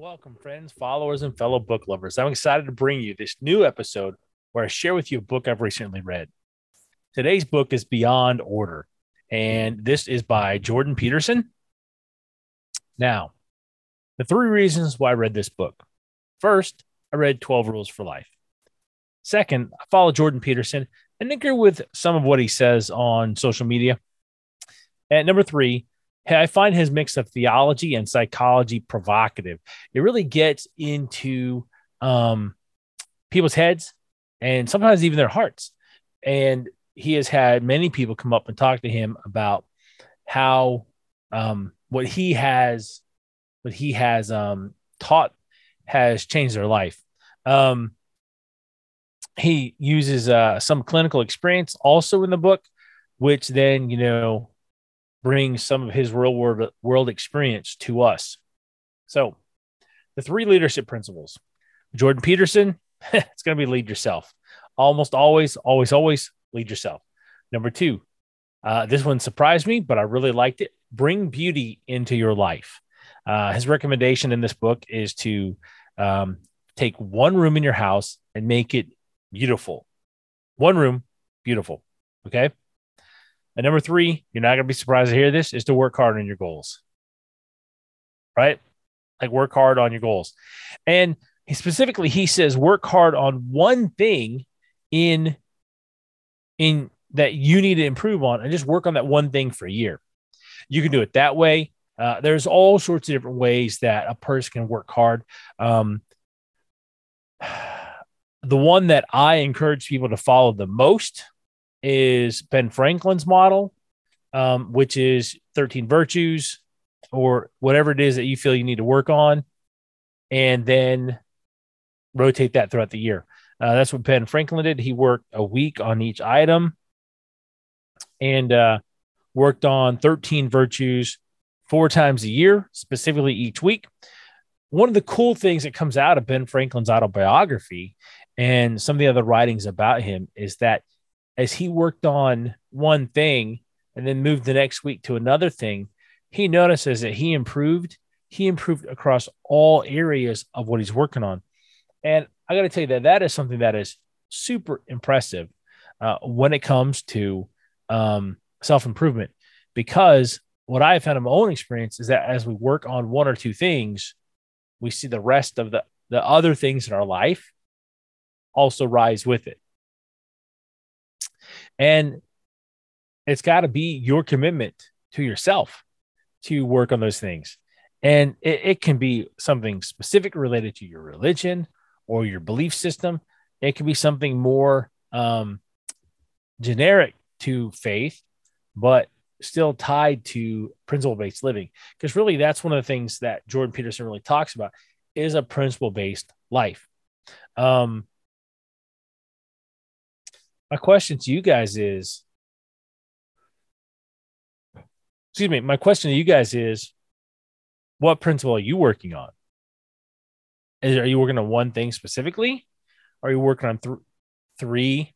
Welcome, friends, followers, and fellow book lovers. I'm excited to bring you this new episode where I share with you a book I've recently read. Today's book is Beyond Order, and this is by Jordan Peterson. Now, the three reasons why I read this book. First, I read 12 Rules for Life. Second, I follow Jordan Peterson and agree with some of what he says on social media. And number three, I find his mix of theology and psychology provocative. It really gets into um, people's heads and sometimes even their hearts. And he has had many people come up and talk to him about how um, what he has, what he has um, taught, has changed their life. Um, he uses uh, some clinical experience also in the book, which then you know brings some of his real world world experience to us. So, the three leadership principles. Jordan Peterson, it's going to be lead yourself. Almost always, always, always lead yourself. Number two, uh, this one surprised me, but I really liked it. Bring beauty into your life. Uh, his recommendation in this book is to um, take one room in your house and make it beautiful. One room, beautiful. Okay. And number three, you're not going to be surprised to hear this, is to work hard on your goals. Right? Like work hard on your goals. And specifically, he says work hard on one thing in in that you need to improve on and just work on that one thing for a year. You can do it that way. Uh, there's all sorts of different ways that a person can work hard. Um, the one that I encourage people to follow the most is Ben Franklin's model, um, which is 13 virtues or whatever it is that you feel you need to work on, and then rotate that throughout the year. Uh, that's what Ben Franklin did. He worked a week on each item and uh, worked on 13 virtues four times a year, specifically each week. One of the cool things that comes out of Ben Franklin's autobiography and some of the other writings about him is that as he worked on one thing and then moved the next week to another thing, he notices that he improved. He improved across all areas of what he's working on. And I got to tell you that that is something that is super impressive uh, when it comes to um, self improvement. Because what I have found in my own experience is that as we work on one or two things, we see the rest of the, the other things in our life also rise with it. And it's got to be your commitment to yourself to work on those things. And it, it, can be something specific related to your religion or your belief system. It can be something more um, generic to faith, but still tied to principle based living. Because really, that's one of the things that Jordan Peterson really talks about is a principle based life. Um, my question to you guys is excuse me my question to you guys is what principle are you working on? Is, are you working on one thing specifically? Are you working on th- three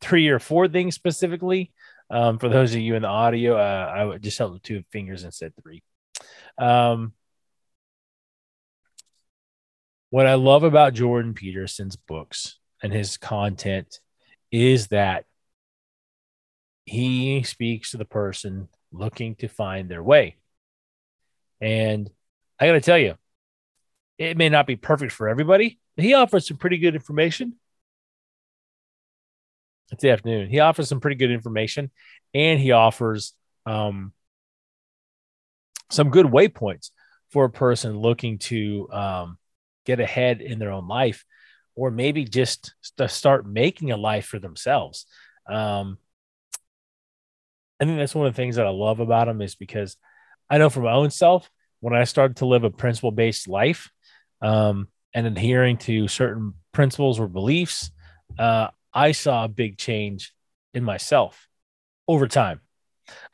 three or four things specifically? Um, for those of you in the audio uh, i would just held two fingers and said three. Um, what i love about jordan peterson's books and his content is that he speaks to the person looking to find their way. And I got to tell you, it may not be perfect for everybody, but he offers some pretty good information. It's the afternoon. He offers some pretty good information and he offers um, some good waypoints for a person looking to um, get ahead in their own life or maybe just to start making a life for themselves. Um, I think that's one of the things that I love about them is because I know for my own self, when I started to live a principle based life um, and adhering to certain principles or beliefs, uh, I saw a big change in myself over time.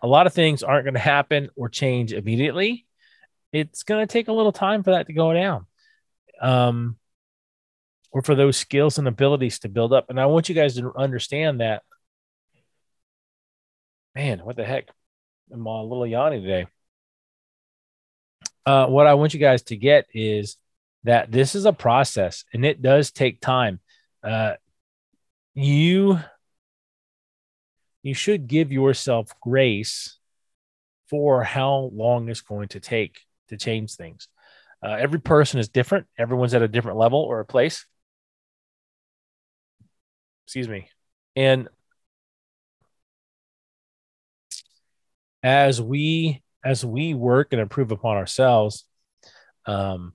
A lot of things aren't going to happen or change immediately. It's going to take a little time for that to go down. Um, or for those skills and abilities to build up. And I want you guys to understand that. Man, what the heck? I'm a little yawny today. Uh, what I want you guys to get is that this is a process and it does take time. Uh, you you should give yourself grace for how long it's going to take to change things. Uh, every person is different. Everyone's at a different level or a place. Excuse me. And as we as we work and improve upon ourselves, um,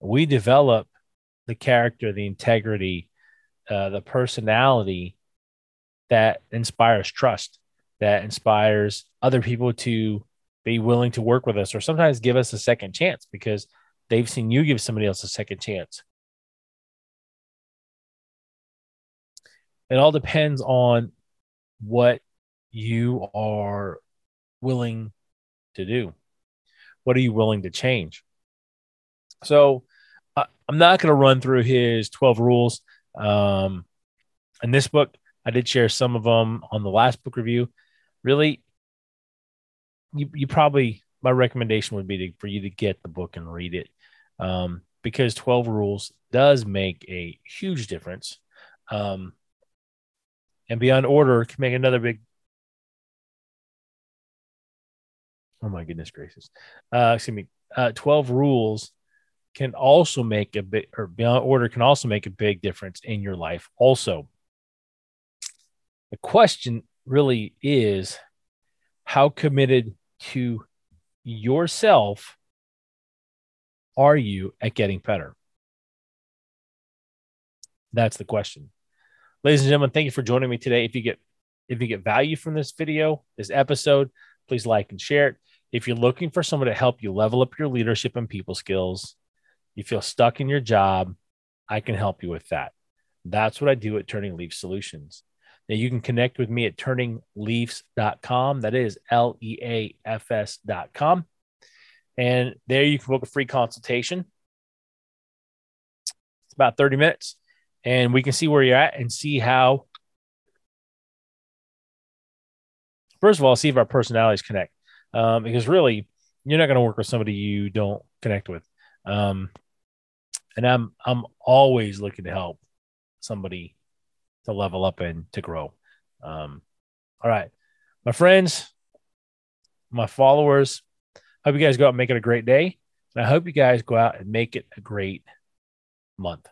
we develop the character, the integrity, uh, the personality that inspires trust, that inspires other people to be willing to work with us or sometimes give us a second chance because they've seen you give somebody else a second chance. It all depends on what you are willing to do. What are you willing to change? So uh, I'm not going to run through his 12 rules. Um, in this book, I did share some of them on the last book review. Really, you, you probably, my recommendation would be to, for you to get the book and read it um, because 12 rules does make a huge difference. Um, and beyond order can make another big oh my goodness gracious. Uh excuse me. Uh 12 rules can also make a big, or beyond order can also make a big difference in your life also. The question really is how committed to yourself are you at getting better? That's the question ladies and gentlemen thank you for joining me today if you get if you get value from this video this episode please like and share it if you're looking for someone to help you level up your leadership and people skills you feel stuck in your job, I can help you with that. That's what I do at Turning Leaf Solutions. Now you can connect with me at turningleafs.com. That is L E A F S.com. And there you can book a free consultation. It's about 30 minutes. And we can see where you're at and see how, first of all, see if our personalities connect. Um, because really, you're not going to work with somebody you don't connect with. Um, and I'm I'm always looking to help somebody to level up and to grow. Um, all right, my friends, my followers, hope you guys go out and make it a great day, and I hope you guys go out and make it a great month.